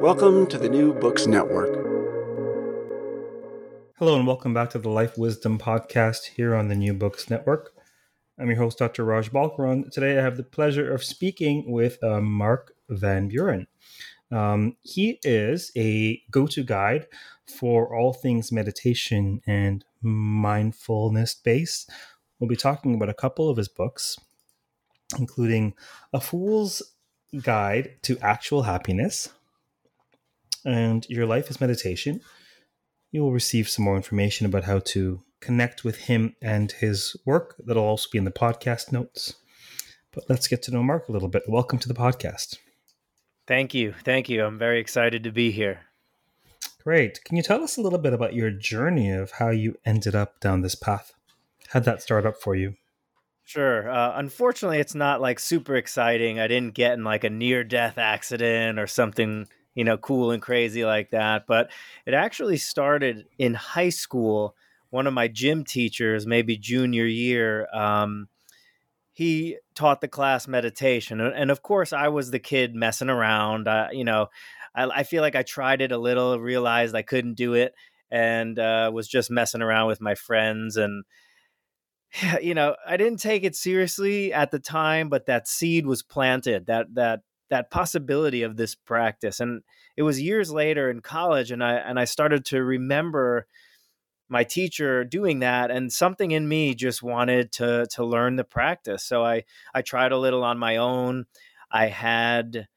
Welcome to the New Books Network. Hello, and welcome back to the Life Wisdom Podcast here on the New Books Network. I'm your host, Dr. Raj Balkaran. Today, I have the pleasure of speaking with uh, Mark Van Buren. Um, he is a go to guide for all things meditation and mindfulness based. We'll be talking about a couple of his books, including A Fool's Guide to Actual Happiness and Your Life is Meditation. You will receive some more information about how to connect with him and his work. That'll also be in the podcast notes. But let's get to know Mark a little bit. Welcome to the podcast. Thank you. Thank you. I'm very excited to be here. Great. Can you tell us a little bit about your journey of how you ended up down this path? How'd that start up for you? Sure. Uh, unfortunately, it's not like super exciting. I didn't get in like a near death accident or something, you know, cool and crazy like that. But it actually started in high school. One of my gym teachers, maybe junior year, um, he taught the class meditation. And of course, I was the kid messing around. Uh, you know, I, I, feel like I tried it a little, realized I couldn't do it, and uh, was just messing around with my friends. And, you know, I didn't take it seriously at the time, but that seed was planted, that, that, that possibility of this practice. And it was years later in college, and I, and I started to remember my teacher doing that and something in me just wanted to to learn the practice so i i tried a little on my own i had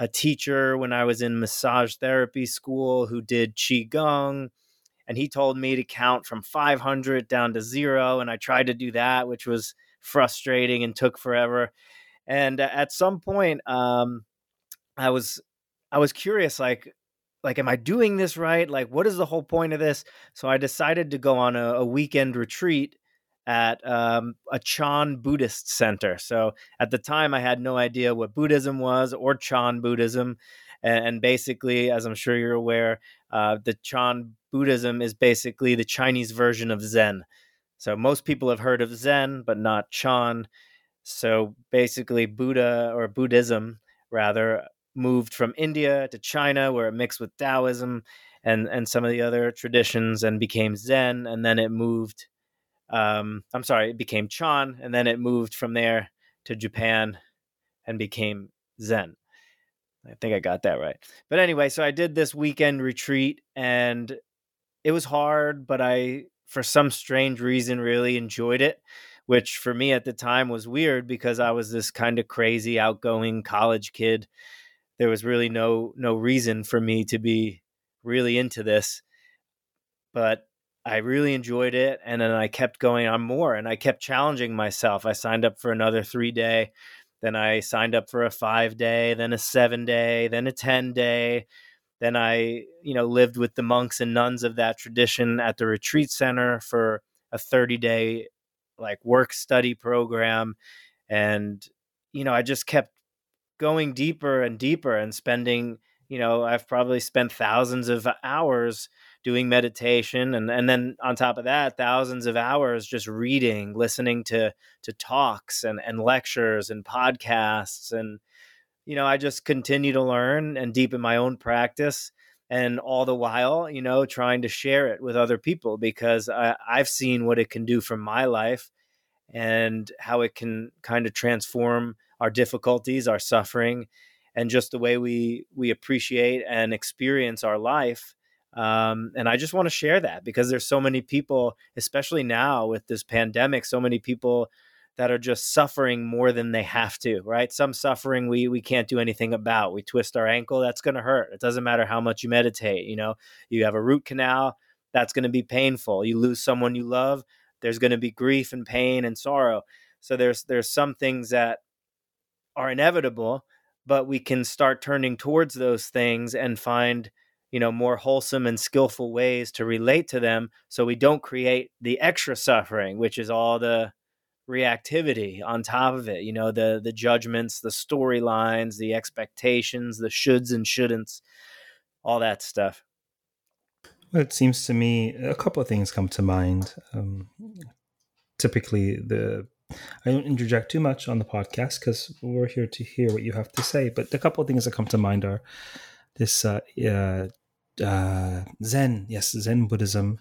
a teacher when i was in massage therapy school who did qigong and he told me to count from 500 down to 0 and i tried to do that which was frustrating and took forever and at some point um i was i was curious like like am i doing this right? Like what is the whole point of this? So i decided to go on a, a weekend retreat at um, a chan buddhist center. So at the time i had no idea what buddhism was or chan buddhism. And, and basically as i'm sure you're aware uh, the chan buddhism is basically the chinese version of zen. So most people have heard of zen but not chan so basically buddha or buddhism rather moved from India to China, where it mixed with Taoism and and some of the other traditions, and became Zen. And then it moved. Um, I'm sorry, it became Chan, and then it moved from there to Japan, and became Zen. I think I got that right. But anyway, so I did this weekend retreat, and it was hard, but I, for some strange reason, really enjoyed it which for me at the time was weird because I was this kind of crazy outgoing college kid. There was really no no reason for me to be really into this but i really enjoyed it and then i kept going on more and i kept challenging myself. I signed up for another three day then i signed up for a five day then a seven day then a ten day then i you know lived with the monks and nuns of that tradition at the retreat center for a 30 day like work study program and you know i just kept going deeper and deeper and spending you know, I've probably spent thousands of hours doing meditation and and then on top of that thousands of hours just reading listening to to talks and and lectures and podcasts and you know i just continue to learn and deepen my own practice and all the while you know trying to share it with other people because I, i've seen what it can do for my life and how it can kind of transform our difficulties our suffering and just the way we we appreciate and experience our life um, and I just want to share that because there's so many people, especially now with this pandemic, so many people that are just suffering more than they have to, right? Some suffering we we can't do anything about. We twist our ankle, that's going to hurt. It doesn't matter how much you meditate, you know. You have a root canal, that's going to be painful. You lose someone you love, there's going to be grief and pain and sorrow. So there's there's some things that are inevitable, but we can start turning towards those things and find you know more wholesome and skillful ways to relate to them so we don't create the extra suffering which is all the reactivity on top of it you know the the judgments the storylines the expectations the shoulds and shouldn'ts all that stuff well, it seems to me a couple of things come to mind um, typically the I don't interject too much on the podcast because we're here to hear what you have to say. But a couple of things that come to mind are this uh, uh, uh, Zen. Yes, Zen Buddhism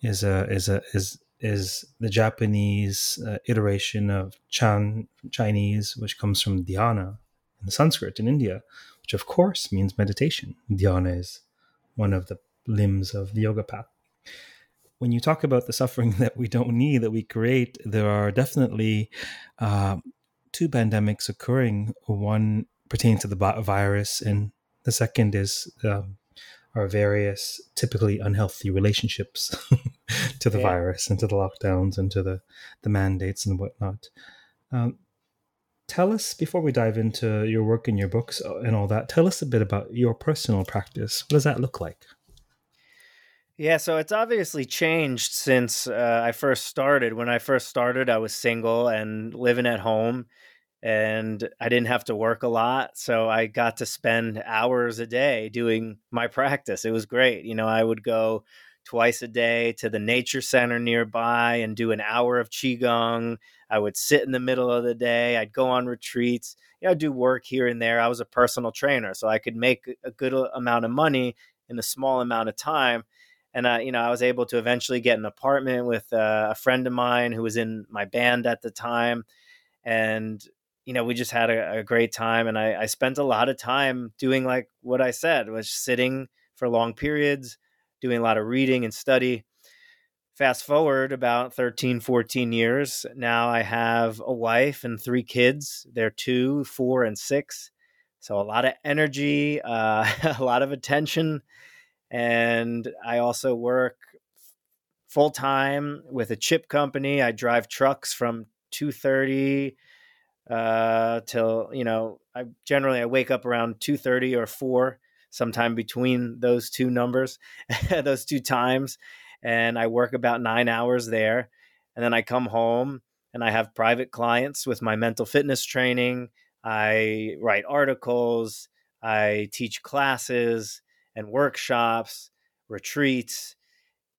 is a is a is is the Japanese uh, iteration of Chan Chinese, which comes from dhyana in Sanskrit in India, which of course means meditation. Dhyana is one of the limbs of the yoga path. When you talk about the suffering that we don't need, that we create, there are definitely uh, two pandemics occurring. One pertains to the virus, and the second is um, our various typically unhealthy relationships to the yeah. virus and to the lockdowns and to the, the mandates and whatnot. Um, tell us, before we dive into your work and your books uh, and all that, tell us a bit about your personal practice. What does that look like? Yeah, so it's obviously changed since uh, I first started. When I first started, I was single and living at home and I didn't have to work a lot. So I got to spend hours a day doing my practice. It was great. You know, I would go twice a day to the nature center nearby and do an hour of Qigong. I would sit in the middle of the day. I'd go on retreats. You know, do work here and there. I was a personal trainer, so I could make a good amount of money in a small amount of time. And uh, you know, I was able to eventually get an apartment with uh, a friend of mine who was in my band at the time, and you know, we just had a, a great time. And I, I, spent a lot of time doing like what I said, was sitting for long periods, doing a lot of reading and study. Fast forward about 13, 14 years. Now I have a wife and three kids. They're two, four, and six. So a lot of energy, uh, a lot of attention. And I also work full time with a chip company. I drive trucks from 230 uh, till you know I generally I wake up around two thirty or four, sometime between those two numbers, those two times, and I work about nine hours there, and then I come home and I have private clients with my mental fitness training. I write articles, I teach classes and workshops, retreats,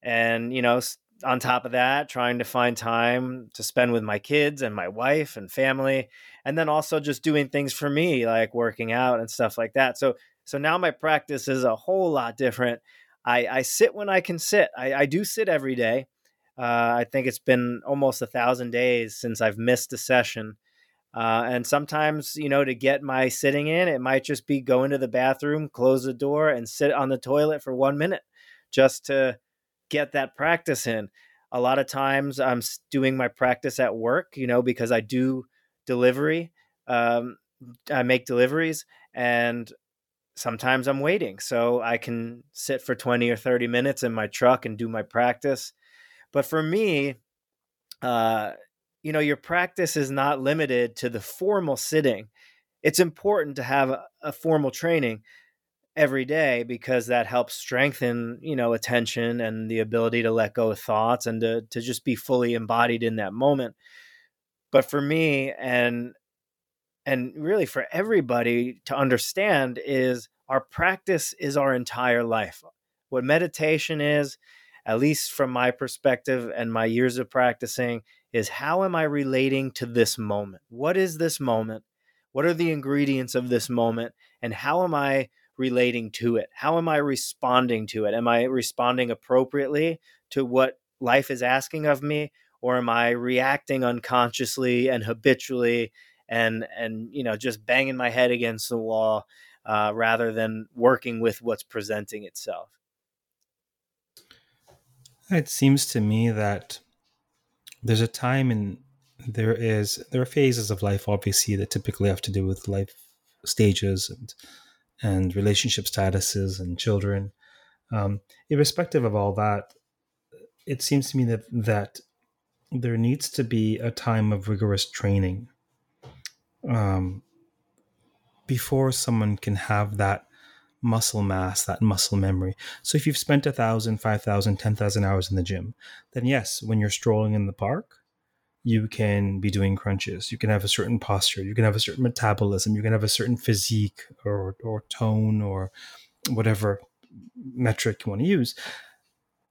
and you know on top of that, trying to find time to spend with my kids and my wife and family, and then also just doing things for me, like working out and stuff like that. So, so now my practice is a whole lot different. I, I sit when I can sit. I, I do sit every day. Uh, I think it's been almost a thousand days since I've missed a session. Uh, and sometimes, you know, to get my sitting in, it might just be go into the bathroom, close the door, and sit on the toilet for one minute just to get that practice in. A lot of times I'm doing my practice at work, you know, because I do delivery. Um, I make deliveries and sometimes I'm waiting. So I can sit for 20 or 30 minutes in my truck and do my practice. But for me, uh, you know, your practice is not limited to the formal sitting. It's important to have a, a formal training, every day because that helps strengthen you know attention and the ability to let go of thoughts and to, to just be fully embodied in that moment but for me and and really for everybody to understand is our practice is our entire life. What meditation is, at least from my perspective and my years of practicing, is how am I relating to this moment? What is this moment? What are the ingredients of this moment? And how am I relating to it? How am I responding to it? Am I responding appropriately to what life is asking of me? Or am I reacting unconsciously and habitually and and you know just banging my head against the wall uh, rather than working with what's presenting itself? It seems to me that there's a time and there is there are phases of life obviously that typically have to do with life stages and and relationship statuses and children um, irrespective of all that it seems to me that that there needs to be a time of rigorous training um, before someone can have that muscle mass, that muscle memory. So if you've spent a thousand, five thousand, ten thousand hours in the gym, then yes, when you're strolling in the park, you can be doing crunches. You can have a certain posture. You can have a certain metabolism. You can have a certain physique or or tone or whatever metric you want to use.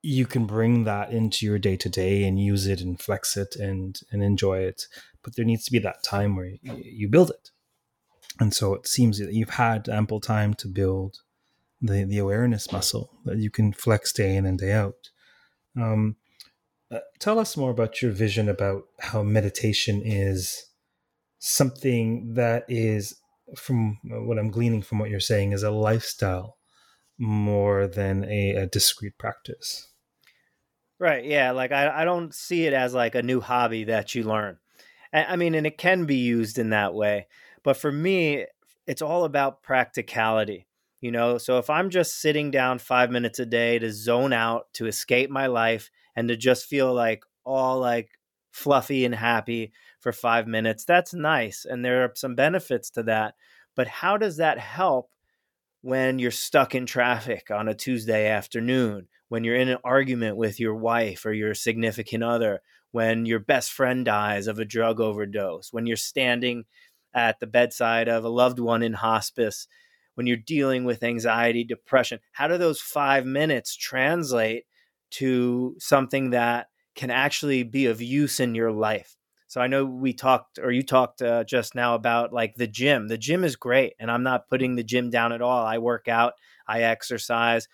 You can bring that into your day to day and use it and flex it and and enjoy it. But there needs to be that time where you, build it and so it seems that you've had ample time to build the the awareness muscle that you can flex day in and day out. Um, uh, tell us more about your vision about how meditation is something that is, from what I'm gleaning from what you're saying, is a lifestyle more than a, a discrete practice. Right. Yeah. Like I, I don't see it as like a new hobby that you learn. I mean, and it can be used in that way. But for me, it's all about practicality. You know, so if I'm just sitting down five minutes a day to zone out, to escape my life, and to just feel like all like fluffy and happy for five minutes, that's nice. And there are some benefits to that. But how does that help when you're stuck in traffic on a Tuesday afternoon, when you're in an argument with your wife or your significant other, when your best friend dies of a drug overdose, when you're standing at the bedside of a loved one in hospice, when you're dealing with anxiety, depression, how do those five minutes translate to something that can actually be of use in your life? So I know we talked, or you talked uh, just now about like the gym. The gym is great, and I'm not putting the gym down at all. I work out, I exercise,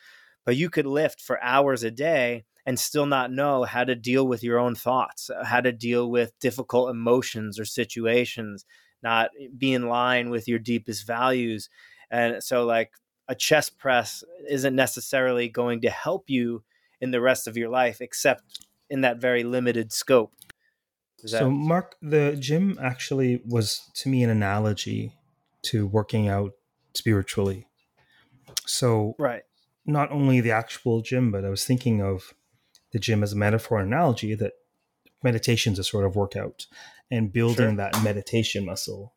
but you could lift for hours a day and still not know how to deal with your own thoughts, how to deal with difficult emotions or situations, not be in line with your deepest values. And so, like, a chest press isn't necessarily going to help you in the rest of your life, except in that very limited scope. Is so, Mark, the gym actually was to me an analogy to working out spiritually. So, right, not only the actual gym, but I was thinking of the gym as a metaphor and analogy that meditation is a sort of workout and building sure. that meditation muscle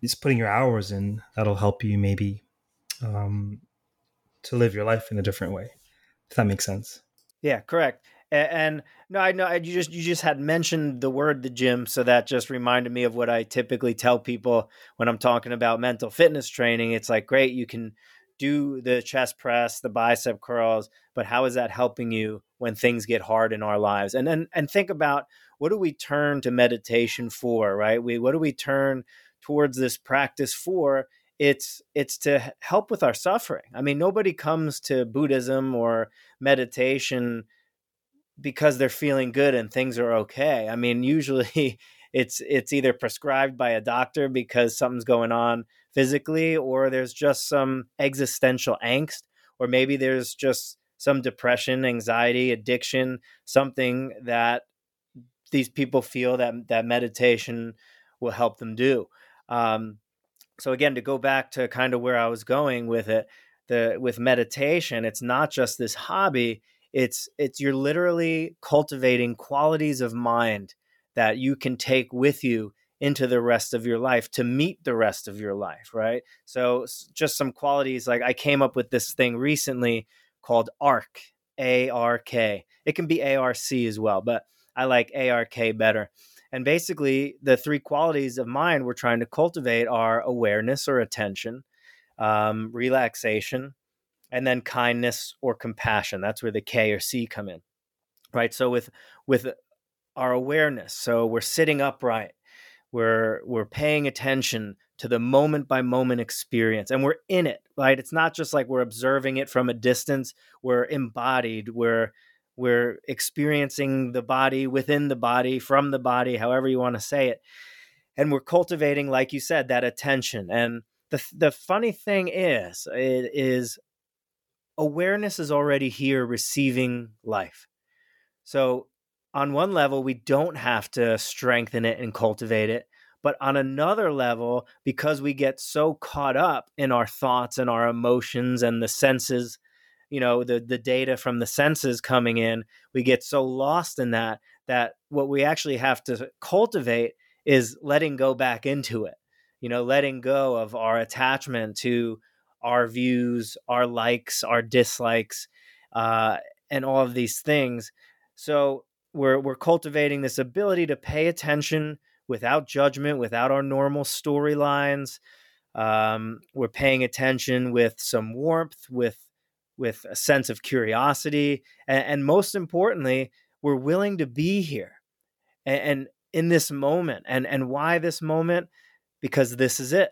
is putting your hours in that'll help you maybe um, to live your life in a different way if that makes sense. Yeah correct. And, and no i know you just you just had mentioned the word the gym so that just reminded me of what i typically tell people when i'm talking about mental fitness training. It's like great you can do the chest press the bicep curls but how is that helping you when things get hard in our lives? And and, and think about what do we turn to meditation for right? We what do we turn towards this practice for it's it's to help with our suffering i mean nobody comes to buddhism or meditation because they're feeling good and things are okay i mean usually it's it's either prescribed by a doctor because something's going on physically or there's just some existential angst or maybe there's just some depression anxiety addiction something that these people feel that that meditation will help them do. Um, so again, to go back to kind of where I was going with it, the with meditation, it's not just this hobby. It's it's you're literally cultivating qualities of mind that you can take with you into the rest of your life to meet the rest of your life, right? So just some qualities like I came up with this thing recently called ARK, A R K. It can be A R C as well, but I like ARK better. And basically, the three qualities of mind we're trying to cultivate are awareness or attention, um, relaxation, and then kindness or compassion. That's where the K or C come in, right? So with with our awareness, so we're sitting upright, we're we're paying attention to the moment by moment experience, and we're in it, right? It's not just like we're observing it from a distance. We're embodied. We're we're experiencing the body within the body, from the body, however you want to say it, and we're cultivating, like you said, that attention. And the the funny thing is it is awareness is already here receiving life. So on one level we don't have to strengthen it and cultivate it but on another level because we get so caught up in our thoughts and our emotions and the senses you know the the data from the senses coming in we get so lost in that that what we actually have to cultivate is letting go back into it you know, letting go of our attachment to our views, our likes, our dislikes, uh, and all of these things. So we're we're cultivating this ability to pay attention without judgment, without our normal storylines. Um, we're paying attention with some warmth, with with a sense of curiosity, and, and most importantly, we're willing to be here and, and in this moment. And and why this moment? because this is it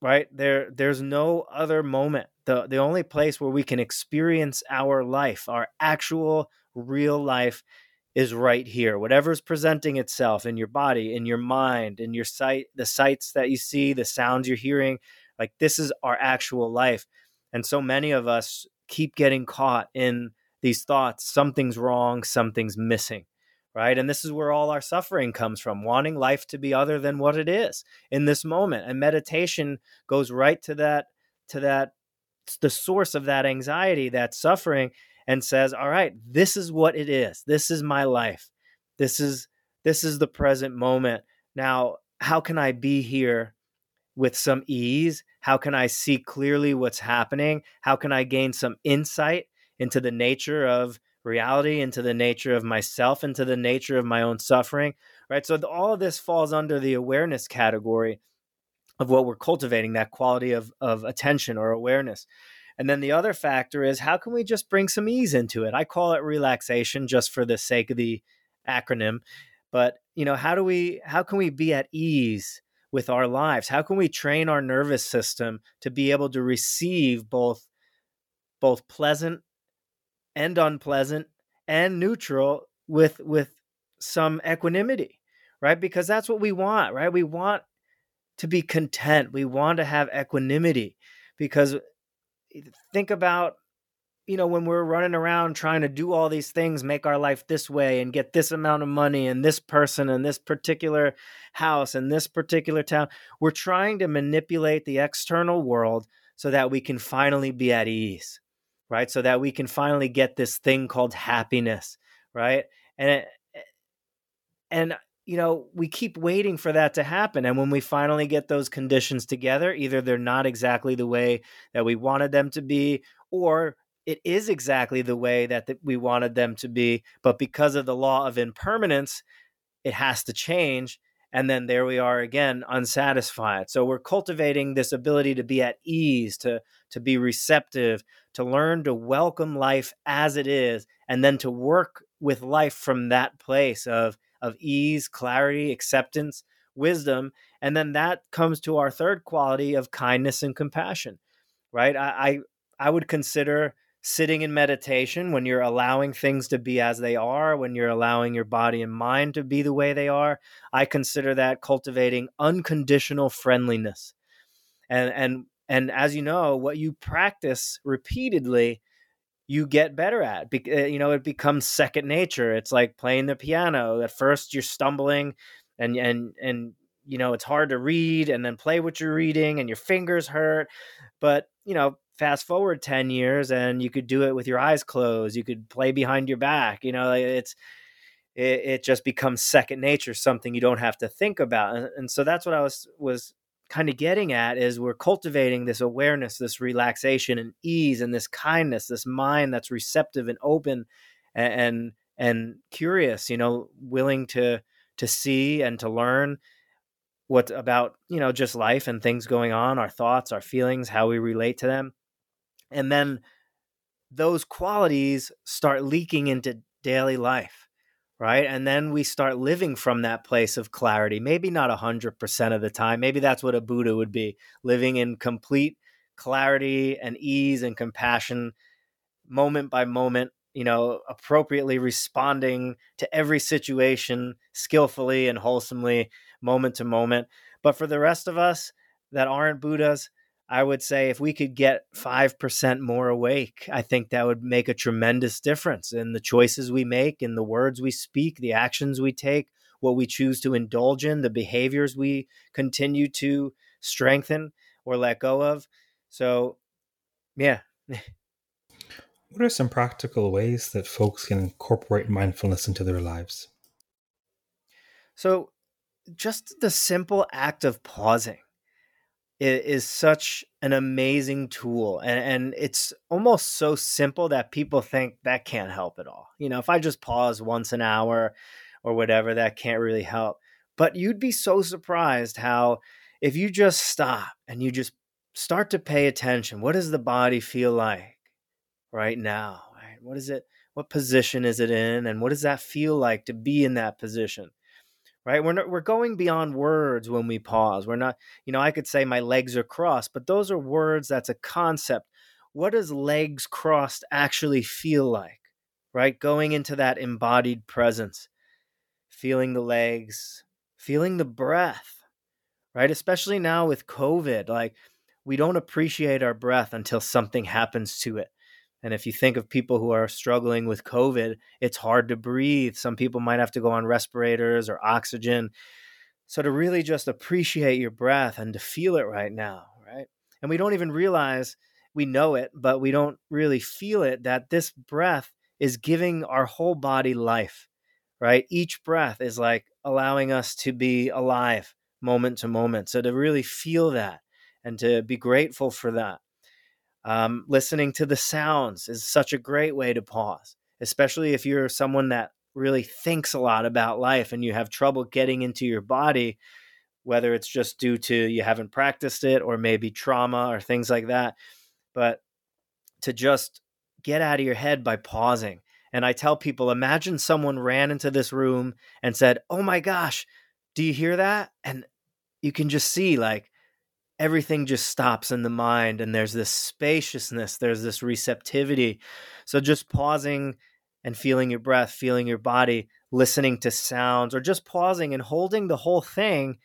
right there there's no other moment the the only place where we can experience our life our actual real life is right here whatever's presenting itself in your body in your mind in your sight the sights that you see the sounds you're hearing like this is our actual life and so many of us keep getting caught in these thoughts something's wrong something's missing right? And this is where all our suffering comes from, wanting life to be other than what it is in this moment. And meditation goes right to that to that the source of that anxiety, that suffering and says, "All right, this is what it is. This is my life. This is this is the present moment. Now, how can I be here with some ease? How can I see clearly what's happening? How can I gain some insight into the nature of reality, into the nature of myself, into the nature of my own suffering, right? So all of this falls under the awareness category of what we're cultivating, that quality of, of attention or awareness. And then the other factor is how can we just bring some ease into it? I call it relaxation just for the sake of the acronym. But, you know, how do we how can we be at ease with our lives? How can we train our nervous system to be able to receive both both pleasant and unpleasant and neutral with with some equanimity right? Because that's what we want right? We want to be content. We want to have equanimity because eh, think about you know when we're running around trying to do all these things make our life this way and get this amount of money and this person and this particular house and this particular town we're trying to manipulate the external world so that we can finally be at ease right? So that we can finally get this thing called happiness, right? And it, eh, and you know, we keep waiting for that to happen and when we finally get those conditions together, either they're not exactly the way that we wanted them to be or it is exactly the way that we wanted them to be, but because of the law of impermanence, it has to change and then there we are again unsatisfied. So we're cultivating this ability to be at ease to to be receptive to learn to welcome life as it is and then to work with life from that place of of ease clarity acceptance wisdom and then that comes to our third quality of kindness and compassion right? I i, I would consider sitting in meditation, when you're allowing things to be as they are, when you're allowing your body and mind to be the way they are, I consider that cultivating unconditional friendliness. And and and as you know, what you practice repeatedly, you get better at. Be- uh, you know, it becomes second nature. It's like playing the piano. At first, you're stumbling, and and and you know it's hard to read, and then play what you're reading, and your fingers hurt. But you know, fast forward 10 years and you could do it with your eyes closed you could play behind your back you know it's it, it just becomes second nature something you don't have to think about and, and so that's what i was was kind of getting at is we're cultivating this awareness this relaxation and ease and this kindness this mind that's receptive and open and and, and curious you know willing to to see and to learn what about you know just life and things going on our thoughts our feelings how we relate to them and then those qualities start leaking into daily life right and then we start living from that place of clarity maybe not 100% of the time maybe that's what a buddha would be living in complete clarity and ease and compassion moment by moment you know appropriately responding to every situation skillfully and wholesomely moment to moment. But for the rest of us that aren't Buddhas, I would say if we could get 5% more awake, I think that would make a tremendous difference in the choices we make, in the words we speak, the actions we take, what we choose to indulge in, the behaviors we continue to strengthen or let go of. So, yeah. what are some practical ways that folks can incorporate mindfulness into their lives? So, just the simple act of pausing is, such an amazing tool and, and it's almost so simple that people think that can't help at all. You know if i just pause once an hour or whatever that can't really help. But you'd be so surprised how if you just stop and you just start to pay attention what does the body feel like right now right? what is it what position is it in and what does that feel like to be in that position right? We're not, we're going beyond words when we pause. We're not you know i could say my legs are crossed but those are words that's a concept. What does legs crossed actually feel like right? Going into that embodied presence feeling the legs feeling the breath right? Especially now with covid like we don't appreciate our breath until something happens to it and if you think of people who are struggling with COVID, it's hard to breathe. Some people might have to go on respirators or oxygen. So to really just appreciate your breath and to feel it right now, right? And we don't even realize we know it, but we don't really feel it that this breath is giving our whole body life, right? Each breath is like allowing us to be alive moment to moment. So to really feel that and to be grateful for that um, listening to the sounds is such a great way to pause, especially if you're someone that really thinks a lot about life and you have trouble getting into your body, whether it's just due to you haven't practiced it or maybe trauma or things like that. But to just get out of your head by pausing. And I tell people imagine someone ran into this room and said, Oh my gosh, do you hear that? And you can just see like everything just stops in the mind and there's this spaciousness, there's this receptivity. So just pausing and feeling your breath, feeling your body, listening to sounds, or just pausing and holding the whole thing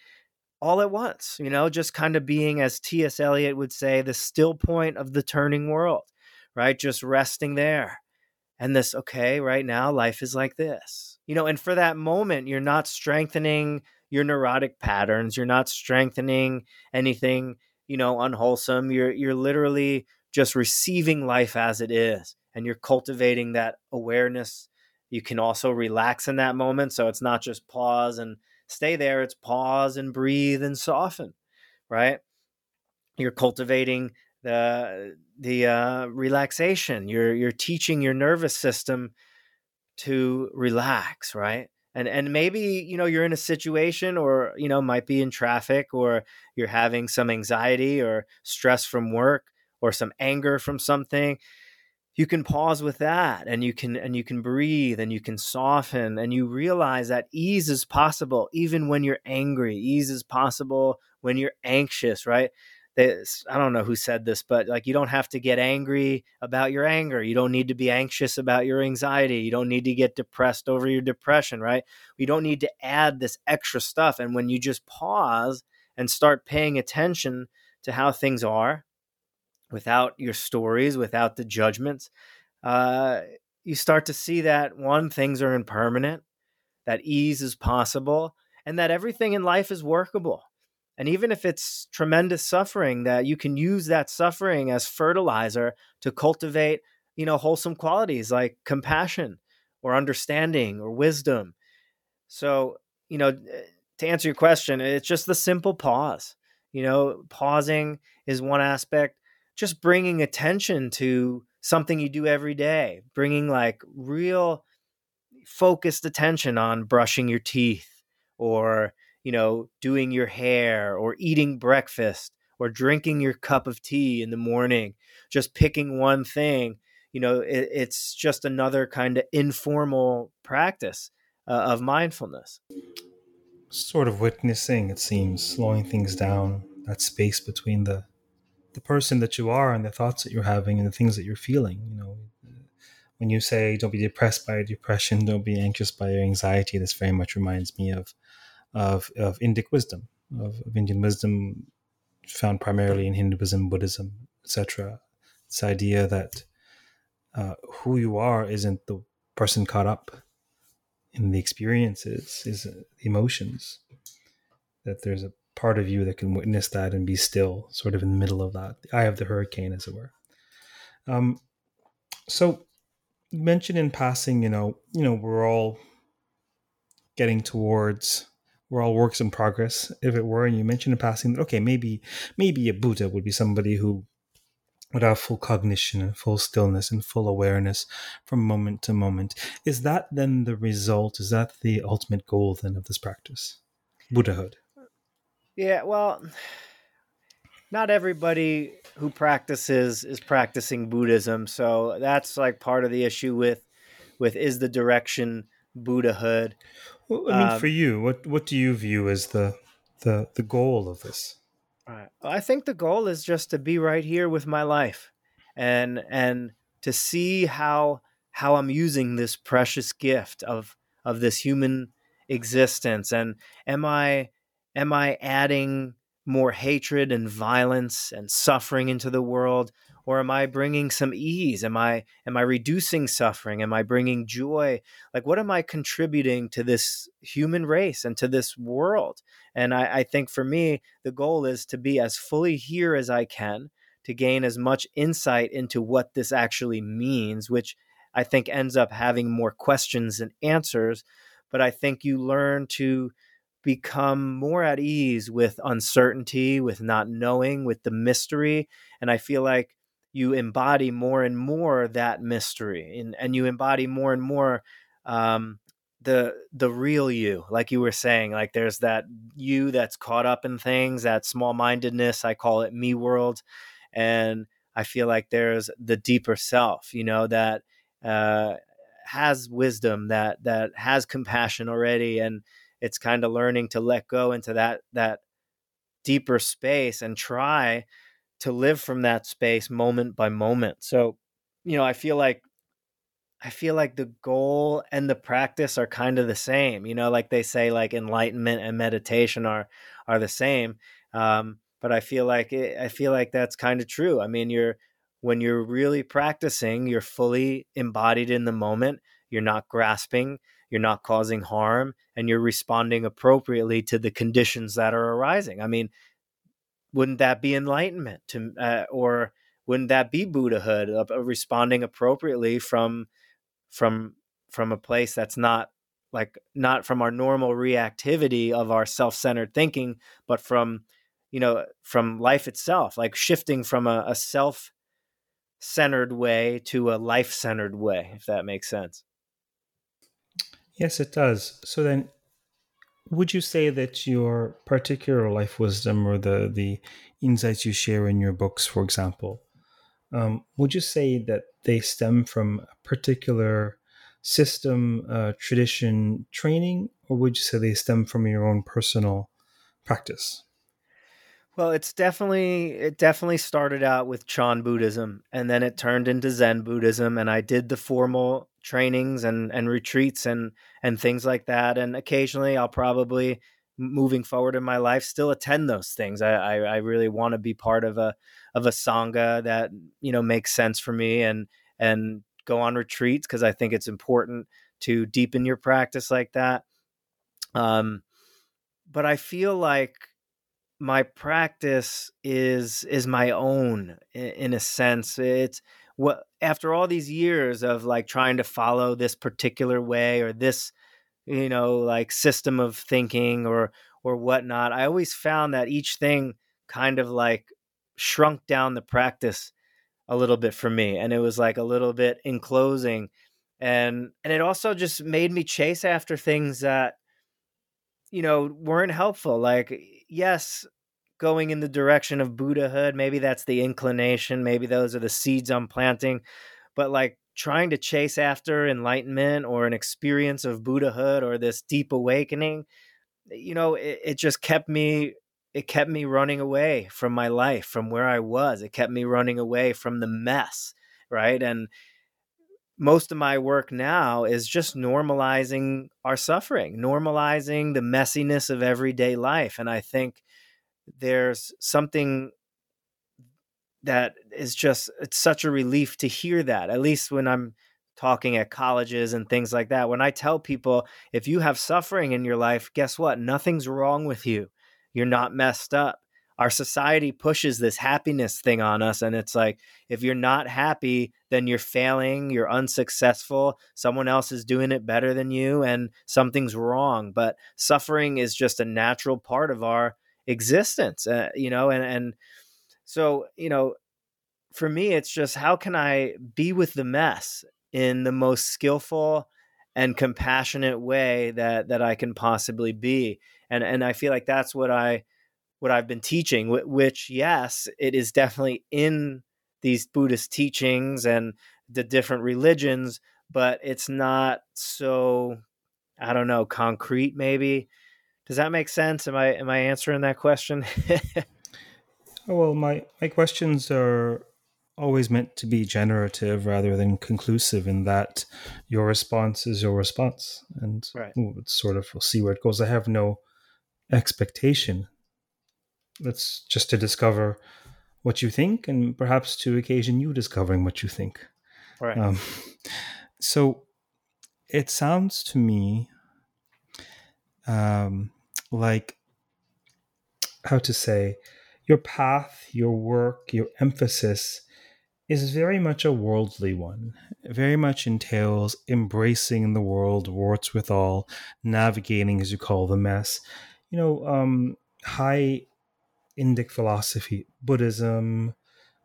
all at once, you know, just kind of being, as T.S. Eliot would say, the still point of the turning world, right? Just resting there. And this, okay, right now, life is like this, you know, and for that moment, you're not strengthening your neurotic patterns. You're not strengthening anything, you know, unwholesome. You're you're literally just receiving life as it is and you're cultivating that awareness. You can also relax in that moment, so it's not just pause and stay there, it's pause and breathe and soften, right? You're cultivating the the uh, relaxation. You're you're teaching your nervous system to relax, right? And and maybe you know you're in a situation or you know might be in traffic or you're having some anxiety or stress from work or some anger from something you can pause with that and you can and you can breathe and you can soften and you realize that ease is possible even when you're angry ease is possible when you're anxious right this I don't know who said this, but like you don't have to get angry about your anger. You don't need to be anxious about your anxiety. You don't need to get depressed over your depression, right? You don't need to add this extra stuff. And when you just pause and start paying attention to how things are without your stories, without the judgments, uh, you start to see that one, things are impermanent, that ease is possible, and that everything in life is workable and even if it's tremendous suffering, that you can use that suffering as fertilizer to cultivate, you know, wholesome qualities like compassion or understanding or wisdom. So, you know, eh, to answer your question, it's just the simple pause. You know, pausing is one aspect, just bringing attention to something you do every day, bringing like real focused attention on brushing your teeth or you know, doing your hair or eating breakfast or drinking your cup of tea in the morning, just picking one thing, you know, it, it's just another kind of informal practice uh, of mindfulness. Sort of witnessing, it seems, slowing things down, that space between the the person that you are and the thoughts that you're having and the things that you're feeling. You know, when you say don't be depressed by your depression, don't be anxious by your anxiety, this very much reminds me of of, of Indic wisdom, of, of Indian wisdom found primarily in Hinduism, Buddhism, etc. This idea that uh, who you are isn't the person caught up in the experiences, is the emotions. That there's a part of you that can witness that and be still, sort of in the middle of that, the eye of the hurricane, as it were. Um, so, mention in passing, you know, you know, we're all getting towards we're all works in progress, if it were. And you mentioned in passing that okay, maybe maybe a Buddha would be somebody who would have full cognition and full stillness and full awareness from moment to moment. Is that then the result? Is that the ultimate goal then of this practice? Buddhahood. Yeah, well, not everybody who practices is practicing Buddhism, so that's like part of the issue with with is the direction Buddhahood. Well, I mean, um, for you, what what do you view as the the the goal of this? I think the goal is just to be right here with my life, and and to see how how I'm using this precious gift of of this human existence, and am I am I adding more hatred and violence and suffering into the world? Or am i bringing some ease? Am i am i reducing suffering? Am i bringing joy? Like what am i contributing to this human race and to this world? And i, I think for me the goal is to be as fully here as i can to gain as much insight into what this actually means which i think ends up having more questions than answers. But i think you learn to become more at ease with uncertainty, with not knowing, with the mystery. And I feel like you embody more and more that mystery and, and you embody more and more um, the the real you like you were saying like there's that you that's caught up in things that small mindedness i call it me world and i feel like there's the deeper self you know that uh, has wisdom that that has compassion already and it's kind of learning to let go into that that deeper space and try to live from that space moment by moment. So, you know, I feel like I feel like the goal and the practice are kind of the same. You know, like they say, like enlightenment and meditation are are the same. Um, but I feel like it, I feel like that's kind of true. I mean, you're when you're really practicing, you're fully embodied in the moment. You're not grasping. You're not causing harm, and you're responding appropriately to the conditions that are arising. I mean, wouldn't that be enlightenment to uh, or wouldn't that be buddhahood of, of, responding appropriately from from from a place that's not like not from our normal reactivity of our self-centered thinking but from you know from life itself like shifting from a, a self-centered way to a life-centered way if that makes sense yes it does so then would you say that your particular life wisdom or the the insights you share in your books, for example, um, would you say that they stem from a particular system, uh, tradition, training, or would you say they stem from your own personal practice? Well, it's definitely it definitely started out with Chan Buddhism and then it turned into Zen Buddhism and I did the formal trainings and and retreats and and things like that and occasionally I'll probably moving forward in my life still attend those things. I I, I really want to be part of a of a sangha that you know makes sense for me and and go on retreats because I think it's important to deepen your practice like that. Um but I feel like my practice is is my own in, in, a sense it's what after all these years of like trying to follow this particular way or this you know like system of thinking or or whatnot i always found that each thing kind of like shrunk down the practice a little bit for me and it was like a little bit enclosing and and it also just made me chase after things that you know, weren't helpful. Like, yes, going in the direction of Buddhahood, maybe that's the inclination, maybe those are the seeds I'm planting, but like trying to chase after enlightenment or an experience of Buddhahood or this deep awakening, eh, you know, it, it just kept me it kept me running away from my life, from where I was. It kept me running away from the mess, right? And most of my work now is just normalizing our suffering, normalizing the messiness of everyday life. And I think there's something that is just, it's such a relief to hear that, at least when I'm talking at colleges and things like that. When I tell people, if you have suffering in your life, guess what? Nothing's wrong with you. You're not messed up our society pushes this happiness thing on us and it's like if you're not happy then you're failing you're unsuccessful someone else is doing it better than you and something's wrong but suffering is just a natural part of our existence uh, you know and and so you know for me it's just how can i be with the mess in the most skillful and compassionate way that that I can possibly be and and I feel like that's what I what I've been teaching, which, yes, it is definitely in these Buddhist teachings and the different religions, but it's not so, I don't know, concrete maybe. Does that make sense? Am I am I answering that question? oh, well, my my questions are always meant to be generative rather than conclusive in that your response is your response and right. sort of we'll see where it goes i have no expectation that's just to discover what you think and perhaps to occasion you discovering what you think. Right. Um, so it sounds to me um, like how to say your path, your work, your emphasis is very much a worldly one. It very much entails embracing the world, warts with all, navigating, as you call the mess. You know, um, high Indic philosophy, Buddhism,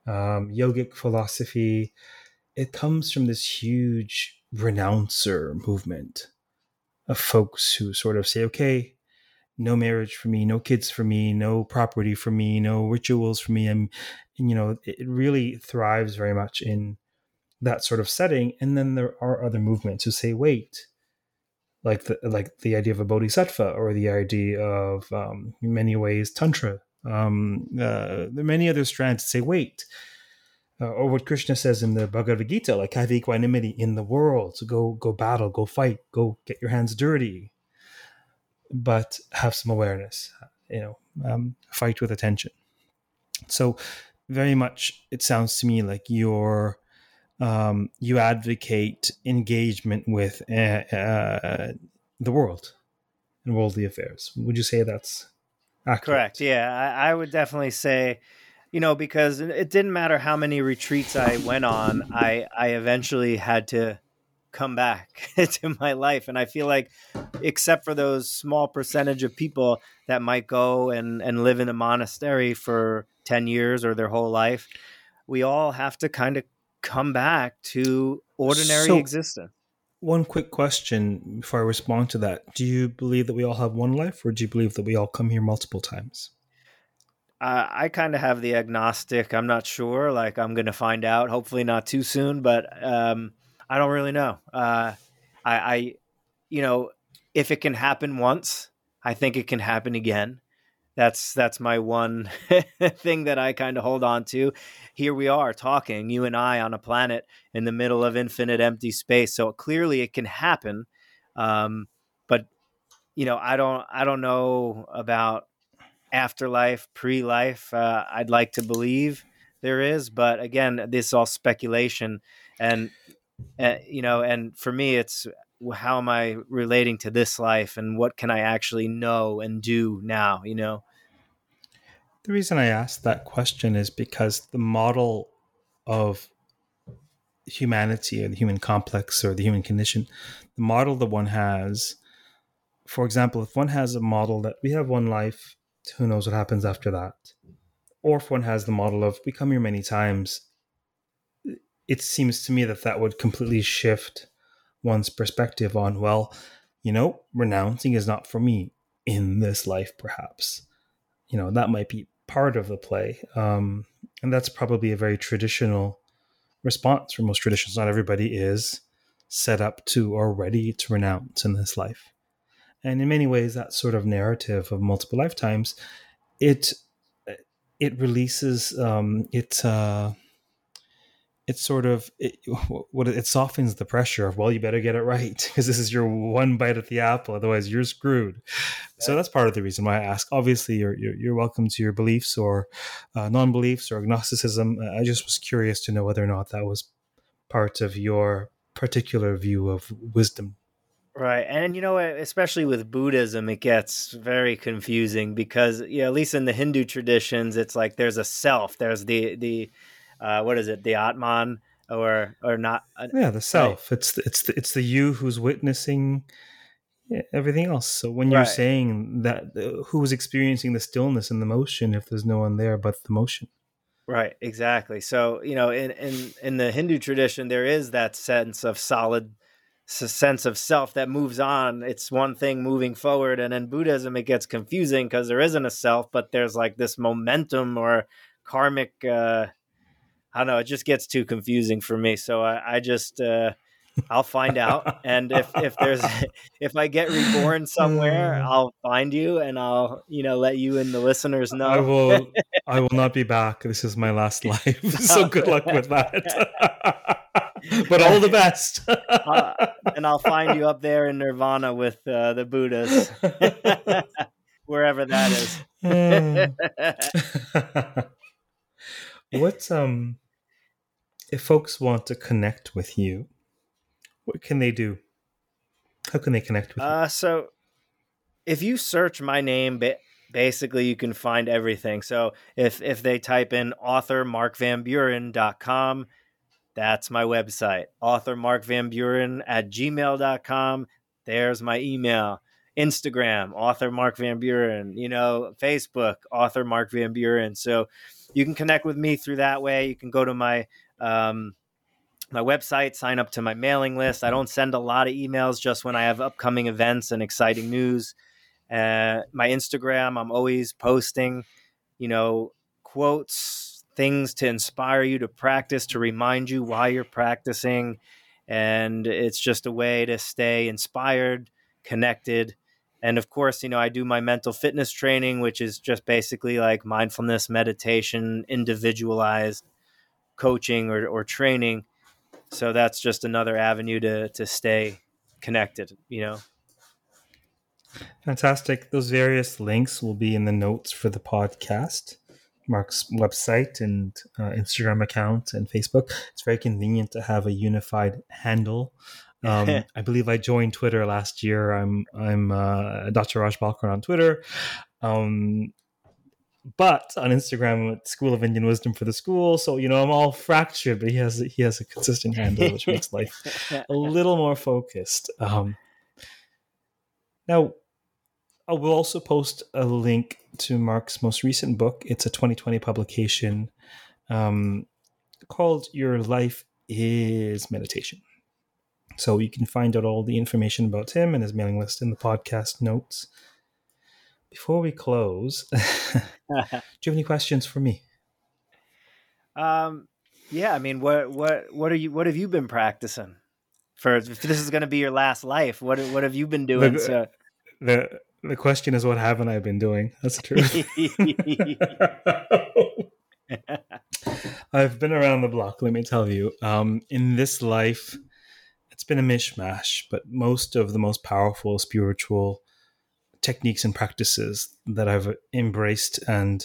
um, yogic philosophy. It comes from this huge renouncer movement of folks who sort of say, okay, no marriage for me, no kids for me, no property for me, no rituals for me. And, you know, it really thrives very much in that sort of setting. And then there are other movements who say, wait, like the like the idea of a bodhisattva or the idea of um, in many ways tantra um, uh, there are many other strands to say, wait, uh, or what Krishna says in the Bhagavad Gita, like have equanimity in the world. So go, go battle, go fight, go get your hands dirty, but have some awareness. You know, um, fight with attention. So, very much, it sounds to me like you're um, you advocate engagement with uh, uh, the world and worldly affairs. Would you say that's Accurate. Correct. Yeah, I, I, would definitely say, you know, because it didn't matter how many retreats I went on, I I eventually had to come back to my life, and I feel like, except for those small percentage of people that might go and and live in a monastery for ten years or their whole life, we all have to kind of come back to ordinary so, existence. One quick question before I respond to that. Do you believe that we all have one life, or do you believe that we all come here multiple times? Uh, I kind of have the agnostic. I'm not sure. Like, I'm going to find out, hopefully not too soon, but um, I don't really know. Uh, I, I, you know, if it can happen once, I think it can happen again that's that's my one thing that I kind of hold on to. Here we are talking, you and I, on a planet in the middle of infinite empty space. So clearly, it can happen. Um, but you know, I don't I don't know about afterlife, pre-life. Uh, I'd like to believe there is, but again, this is all speculation, and uh, you know, and for me, it's how am I relating to this life and what can I actually know and do now, you know? The reason I asked that question is because the model of humanity or the human complex or the human condition, the model that one has, for example, if one has a model that we have one life, who knows what happens after that? Or if one has the model of we come here many times, it seems to me that that would completely shift one's perspective on, well, you know, renouncing is not for me in this life, perhaps. You know, that might be part of the play. Um, and that's probably a very traditional response for most traditions. Not everybody is set up to or ready to renounce in this life. And in many ways, that sort of narrative of multiple lifetimes, it it releases um, it uh, it sort of it, what it softens the pressure of well you better get it right because this is your one bite at the apple otherwise you're screwed. So that's part of the reason why i ask. Obviously you're you're, you're welcome to your beliefs or uh, non-beliefs or agnosticism. I just was curious to know whether or not that was part of your particular view of wisdom Right. And you know, especially with Buddhism, it gets very confusing because, yeah, at least in the Hindu traditions, it's like there's a self, there's the, the, uh, what is it, the Atman or, or not? Uh, yeah, the self. Right. It's, the, it's, the, it's the you who's witnessing everything else. So when you're right. saying that, uh, who's experiencing the stillness and the motion if there's no one there but the motion? Right, exactly. So, you know, in, in, in the Hindu tradition, there is that sense of solid sense of self that moves on. It's one thing moving forward. And in Buddhism, it gets confusing because there isn't a self, but there's like this momentum or karmic. Uh, I don't know. It just gets too confusing for me. So I, I just. Uh, I'll find out, and if if there's if I get reborn somewhere, I'll find you, and I'll you know let you and the listeners know. I will. I will not be back. This is my last life. so good luck with that. but all the best. uh, and I'll find you up there in Nirvana with uh, the Buddhas, wherever that is. What's um, if folks want to connect with you, what can they do? How can they connect with you? Uh, so if you search my name, basically you can find everything. So if if they type in author markvanburen.com, that's my website, author Mark Van Buren at gmail.com. There's my email. Instagram, author Mark Van Buren, you know, Facebook, author Mark Van Buren. So you can connect with me through that way. You can go to my um, my website, sign up to my mailing list. I don't send a lot of emails just when I have upcoming events and exciting news. Uh, my Instagram, I'm always posting, you know, quotes, things to inspire you to practice, to remind you why you're practicing. And it's just a way to stay inspired, connected. And of course, you know, I do my mental fitness training, which is just basically like mindfulness, meditation, individualized coaching or, or training. So that's just another avenue to, to stay connected, you know. Fantastic. Those various links will be in the notes for the podcast. Mark's website and uh, Instagram account and Facebook. It's very convenient to have a unified handle. Um, I believe I joined Twitter last year. I'm I'm uh, Dr. Raj Balkaran on Twitter. Um, but on Instagram, School of Indian Wisdom for the school. So you know, I'm all fractured, but he has he has a consistent handle, which makes life a little more focused. Um, now, I will also post a link to Mark's most recent book. It's a 2020 publication um, called Your Life is Meditation. So you can find out all the information about him and his mailing list in the podcast notes. Before we close, do you have any questions for me? Um, yeah, I mean, what what what are you what have you been practicing for? If this is going to be your last life, what what have you been doing? The, so? the the question is, what haven't I been doing? That's true. I've been around the block, let me tell you. Um, in this life, it's been a mishmash, but most of the most powerful spiritual techniques and practices that I've embraced and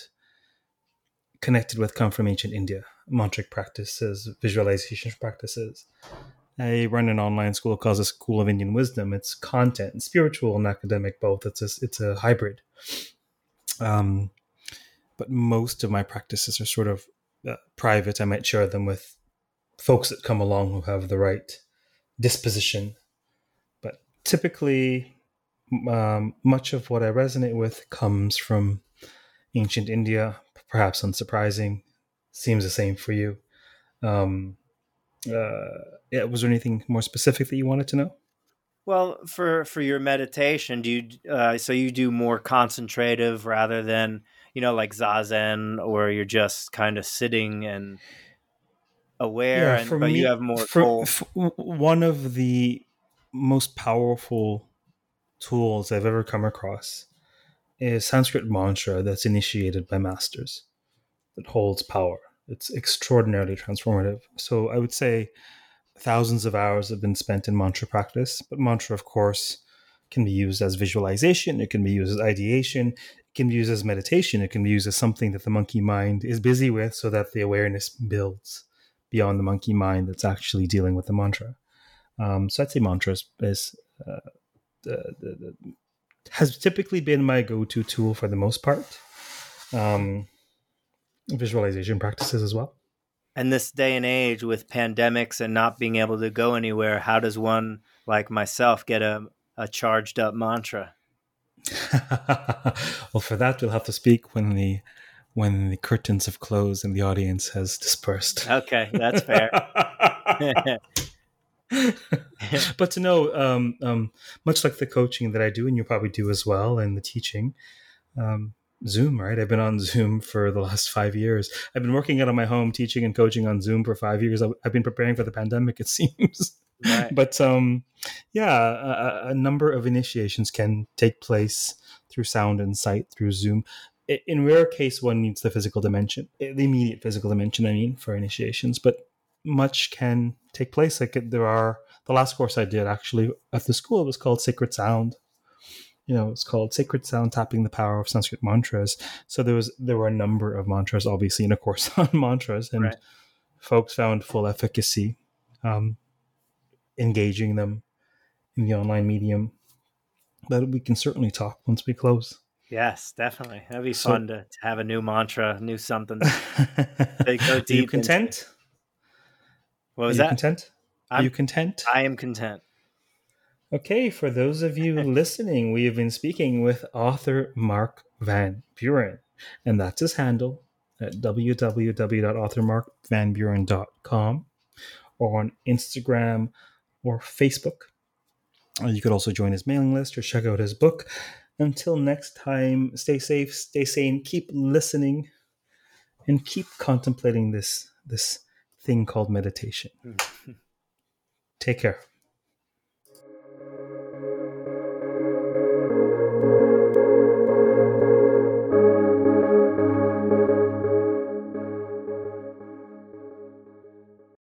connected with come from ancient India. Mantric practices, visualization practices, I run an online school called the School of Indian Wisdom. It's content, spiritual and academic both. It's a, it's a hybrid. Um, but most of my practices are sort of uh, private. I might share them with folks that come along who have the right disposition. But typically, um, much of what I resonate with comes from ancient India, perhaps unsurprising. Seems the same for you. Um, uh, yeah, was there anything more specific that you wanted to know? Well, for for your meditation, do you uh, so you do more concentrative rather than you know like zazen, or you're just kind of sitting and aware, and, but me, you have more. For, for, one of the most powerful tools I've ever come across is Sanskrit mantra that's initiated by masters that holds power. It's extraordinarily transformative. So I would say thousands of hours have been spent in mantra practice, but mantra, of course, can be used as visualization, it can be used as ideation, it can be used as meditation, it can be used as something that the monkey mind is busy with so that the awareness builds beyond the monkey mind that's actually dealing with the mantra. Um, so I'd say mantra is, uh, the, the, the, has typically been my go-to tool for the most part. Um, visualization practices as well. And this day and age with pandemics and not being able to go anywhere, how does one like myself get a, a charged up mantra? well, for that we'll have to speak when the when the curtains have closed and the audience has dispersed. Okay, that's fair. but to know, um, um, much like the coaching that I do, and you probably do as well, and the teaching, um, Zoom, right? I've been on Zoom for the last five years. I've been working out of my home, teaching and coaching on Zoom for five years. I've been preparing for the pandemic, it seems. Right. but um, yeah, a, a, number of initiations can take place through sound and sight through Zoom. In rare case, one needs the physical dimension, the immediate physical dimension. I mean, for initiations, but much can take place. Like there are the last course I did actually at the school was called Sacred Sound, you know it's called sacred sound tapping the power of sanskrit mantras. So there was there were a number of mantras obviously in a course on mantras and right. folks found full efficacy um, engaging them in the online medium. But we can certainly talk once we close. Yes definitely. That'd be so, fun to, to, have a new mantra new something they go deep Are you content into... what was Are that? content? Are I'm, you content? I am content Okay, for those of you listening, we have been speaking with author Mark Van Buren, and that's his handle at www.authormarkvanburen.com or on Instagram or Facebook. You could also join his mailing list or check out his book. Until next time, stay safe, stay sane, keep listening, and keep contemplating this this thing called meditation. Hmm. Take care.